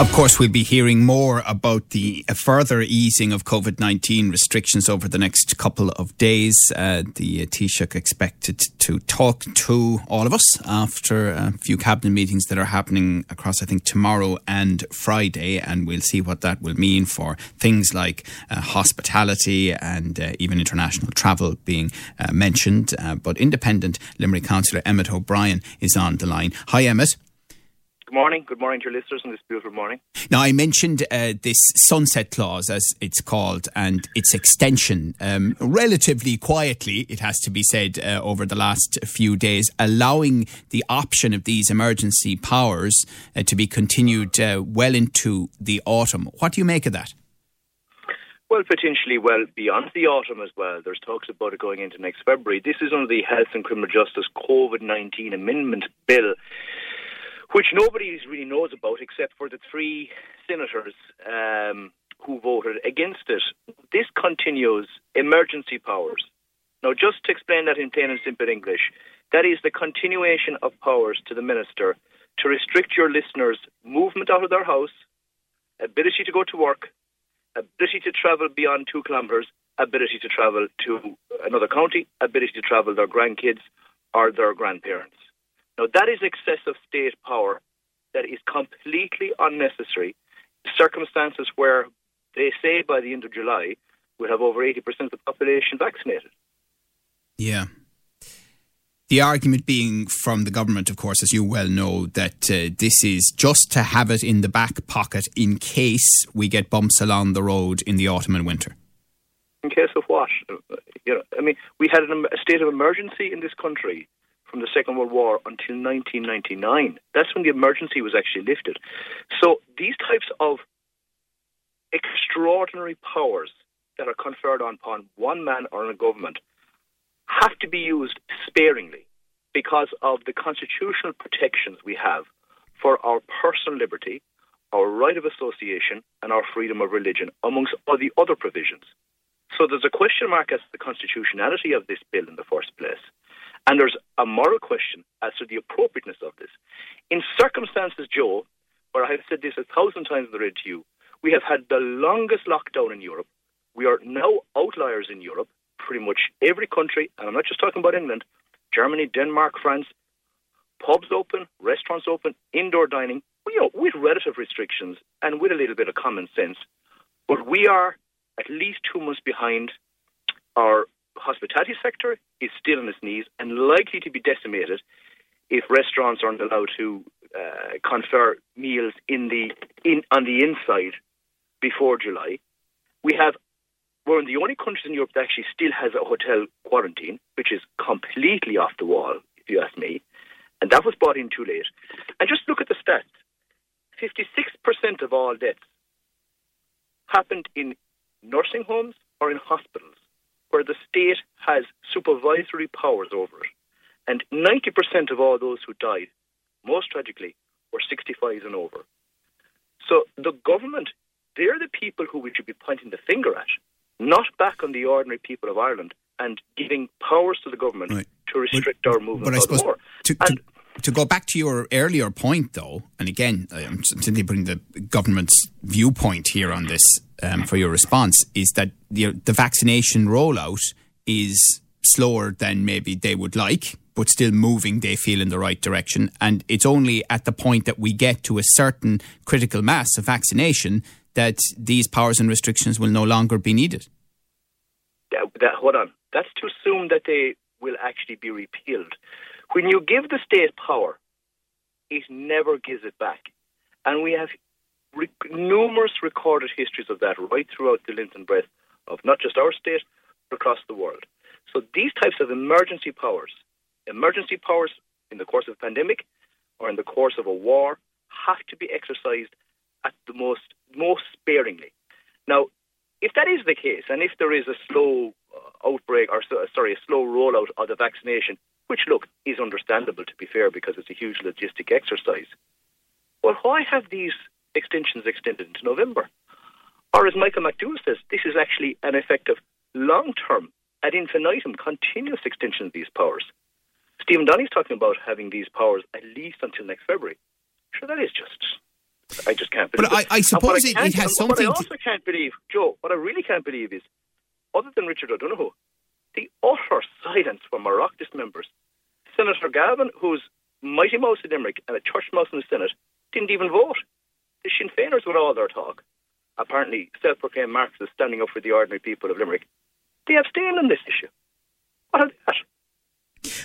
Of course, we'll be hearing more about the further easing of COVID 19 restrictions over the next couple of days. Uh, the Taoiseach expected to talk to all of us after a few cabinet meetings that are happening across, I think, tomorrow and Friday, and we'll see what that will mean for things like uh, hospitality and uh, even international travel being uh, mentioned. Uh, but independent Limerick councillor Emmett O'Brien is on the line. Hi, Emmett. Good morning. Good morning to your listeners on this beautiful morning. Now, I mentioned uh, this sunset clause, as it's called, and its extension um, relatively quietly, it has to be said, uh, over the last few days, allowing the option of these emergency powers uh, to be continued uh, well into the autumn. What do you make of that? Well, potentially well beyond the autumn as well. There's talks about it going into next February. This is under the Health and Criminal Justice COVID 19 Amendment Bill which nobody really knows about except for the three senators um, who voted against it. This continues emergency powers. Now, just to explain that in plain and simple English, that is the continuation of powers to the minister to restrict your listeners' movement out of their house, ability to go to work, ability to travel beyond two kilometres, ability to travel to another county, ability to travel their grandkids or their grandparents. Now, that is excessive state power that is completely unnecessary. Circumstances where they say by the end of July we'll have over 80% of the population vaccinated. Yeah. The argument being from the government, of course, as you well know, that uh, this is just to have it in the back pocket in case we get bumps along the road in the autumn and winter. In case of what? You know, I mean, we had an, a state of emergency in this country from the Second World War until 1999. That's when the emergency was actually lifted. So these types of extraordinary powers that are conferred upon one man or a government have to be used sparingly because of the constitutional protections we have for our personal liberty, our right of association, and our freedom of religion, amongst all the other provisions. So there's a question mark as to the constitutionality of this bill in the first place. And there's a moral question as to the appropriateness of this. In circumstances, Joe, where I have said this a thousand times on the radio to you, we have had the longest lockdown in Europe. We are now outliers in Europe. Pretty much every country, and I'm not just talking about England, Germany, Denmark, France, pubs open, restaurants open, indoor dining, you know, with relative restrictions and with a little bit of common sense. But we are at least two months behind our hospitality sector is still on its knees and likely to be decimated if restaurants aren't allowed to uh, confer meals in the in on the inside before July. We have we're in the only countries in Europe that actually still has a hotel quarantine, which is completely off the wall, if you ask me. And that was brought in too late. And just look at the stats. 56% of all deaths happened in nursing homes or in hospitals where the state has supervisory powers over it. And 90% of all those who died, most tragically, were 65 and over. So the government, they're the people who we should be pointing the finger at, not back on the ordinary people of Ireland and giving powers to the government right. to restrict but, our movement. But I suppose to, to, to, go back to your earlier point, though, and again, I'm simply putting the government's viewpoint here on this um, for your response is that the, the vaccination rollout is slower than maybe they would like, but still moving, they feel, in the right direction. And it's only at the point that we get to a certain critical mass of vaccination that these powers and restrictions will no longer be needed. That, that, hold on. That's to assume that they will actually be repealed. When you give the state power, it never gives it back. And we have re- numerous recorded histories of that right throughout the length and breadth of not just our state, but across the world. So these types of emergency powers, emergency powers in the course of a pandemic or in the course of a war, have to be exercised at the most most sparingly. Now, if that is the case, and if there is a slow uh, outbreak or sorry, a slow rollout of the vaccination, which look is understandable to be fair because it's a huge logistic exercise. Well, why have these extensions extended into November. Or as Michael McDowell says, this is actually an effective long-term, ad infinitum, continuous extension of these powers. Stephen Donnelly's talking about having these powers at least until next February. Sure, that is just. I just can't believe. But I, I suppose it, it, has something. What I also can't believe, Joe. What I really can't believe is, other than Richard O'Donoghue, the utter silence from our Oireachtas members. Senator Gavan, who's mighty mouse in Limerick and a church mouse in the Senate, didn't even vote. The Sinn Féiners, with all their talk, apparently self-proclaimed Marxists standing up for the ordinary people of Limerick, they abstained on this issue. What are?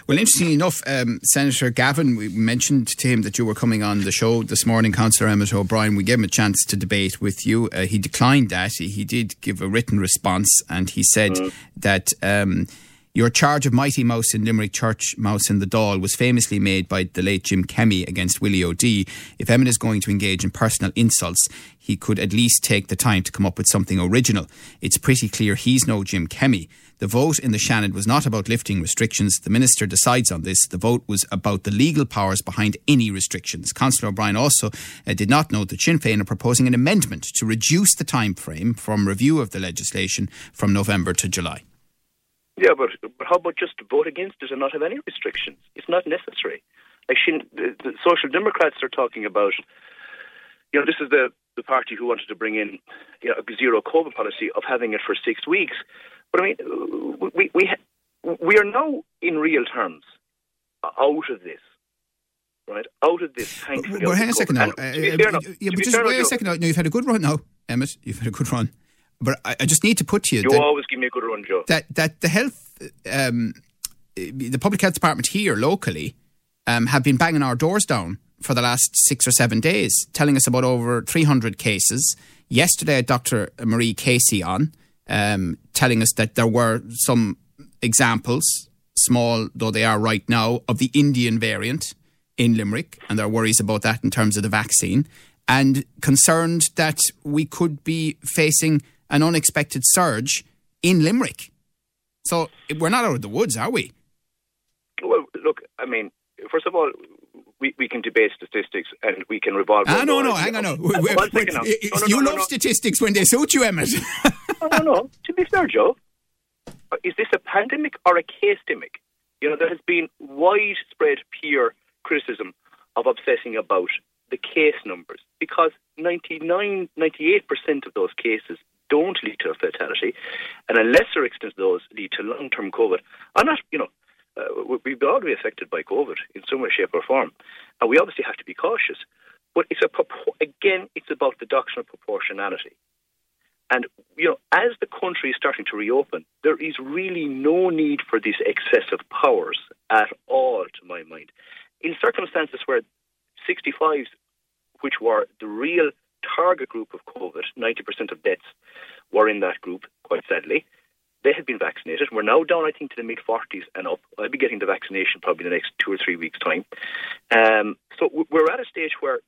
Well, interestingly enough, um, Senator Gavan, we mentioned to him that you were coming on the show this morning, Councillor Emmett O'Brien. We gave him a chance to debate with you. Uh, he declined that. He did give a written response and he said mm. that. Um, your charge of Mighty Mouse in Limerick Church Mouse in the Dáil was famously made by the late Jim Kemmy against Willie O'Dea. If Emmett is going to engage in personal insults, he could at least take the time to come up with something original. It's pretty clear he's no Jim Kemmy. The vote in the Seanad was not about lifting restrictions. The minister decides on this. The vote was about the legal powers behind any restrictions. Councillor O'Brien also uh, did not note that Sinn Féin are proposing an amendment to reduce the time frame from review of the legislation from November to July. Yeah, but, but how about just vote against it and not have any restrictions? It's not necessary. Like the, the Social Democrats are talking about, you know, this is the, the party who wanted to bring in you know, a zero COVID policy of having it for six weeks. But I mean, we we we are now in real terms out of this. Right, out of this. Thankfully, well, hang a second now. Uh, uh, yeah, but just wait a second now. You've had a good run now, Emmett. You've had a good run. But I, I just need to put to you. You that, always give me a good run, Joe. That that the health, um, the public health department here locally, um, have been banging our doors down for the last six or seven days, telling us about over 300 cases. Yesterday, Dr. Marie Casey on um, telling us that there were some examples, small though they are right now, of the Indian variant in Limerick, and there are worries about that in terms of the vaccine, and concerned that we could be facing an unexpected surge in Limerick. So we're not out of the woods, are we? Well, look, I mean, first of all, we, we can debate statistics and we can revolve. Ah, no, no, hang on, no. you love statistics when they suit you, Emmett. no, no, no. To be fair, Joe, is this a pandemic or a case-demic? You know, there has been widespread peer criticism of obsessing about the case numbers because 99, 98% of those cases don't lead to a fatality, and a lesser extent those lead to long-term COVID. I'm not, you know, uh, we've all be affected by COVID in some way, shape, or form, and we obviously have to be cautious. But it's a again, it's about the doctrine of proportionality. And you know, as the country is starting to reopen, there is really no need for these excessive powers at all, to my mind. In circumstances where 65s, which were the real target group of COVID, 90% of deaths were in that group, quite sadly. They had been vaccinated. We're now down, I think, to the mid 40s and up. I'll be getting the vaccination probably in the next two or three weeks' time. Um, so we're at a stage where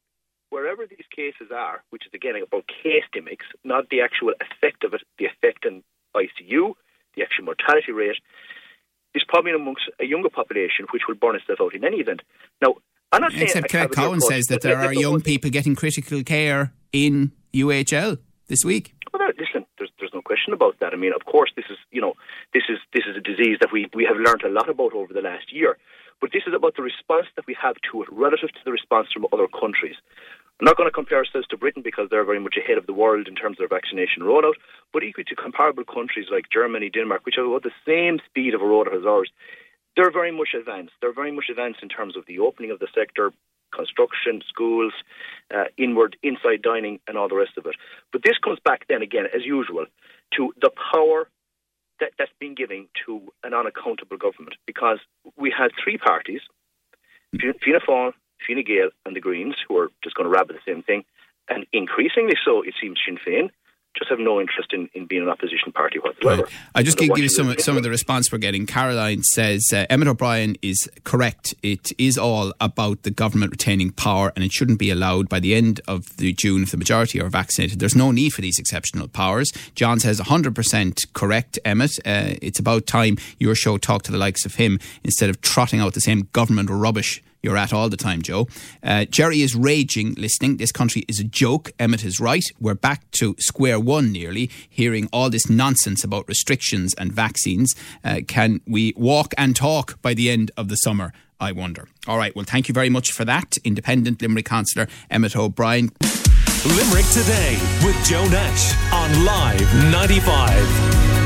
wherever these cases are, which is again about case demics, not the actual effect of it, the effect in ICU, the actual mortality rate, is probably amongst a younger population which will burn itself out in any event. Now, I'm not Except Claire Cowan says that there are young people getting critical care in UHL this week. Well, listen, there's, there's no question about that. I mean, of course, this is you know this is this is a disease that we, we have learned a lot about over the last year. But this is about the response that we have to it relative to the response from other countries. I'm not going to compare ourselves to Britain because they're very much ahead of the world in terms of their vaccination rollout, but equally to comparable countries like Germany, Denmark, which have about the same speed of a rollout as ours, they're very much advanced. They're very much advanced in terms of the opening of the sector, construction, schools, uh, inward, inside dining, and all the rest of it. But this comes back then again, as usual, to the power that, that's been given to an unaccountable government because we had three parties, Fianna Fáil, Fine Gael and the Greens, who are just going to rabbit the same thing, and increasingly so, it seems, Sinn Féin, just have no interest in, in being an opposition party whatsoever. Right. I just give you some some of the response we're getting. Caroline says uh, Emmett O'Brien is correct. It is all about the government retaining power, and it shouldn't be allowed by the end of the June if the majority are vaccinated. There's no need for these exceptional powers. John says 100% correct, Emmett. Uh, it's about time your show talked to the likes of him instead of trotting out the same government rubbish you're at all the time, Joe. Uh, Jerry is raging, listening. This country is a joke. Emmett is right. We're back to square one nearly, hearing all this nonsense about restrictions and vaccines. Uh, can we walk and talk by the end of the summer? I wonder. All right, well, thank you very much for that. Independent Limerick Councillor Emmett O'Brien. Limerick Today with Joe Nash on Live 95.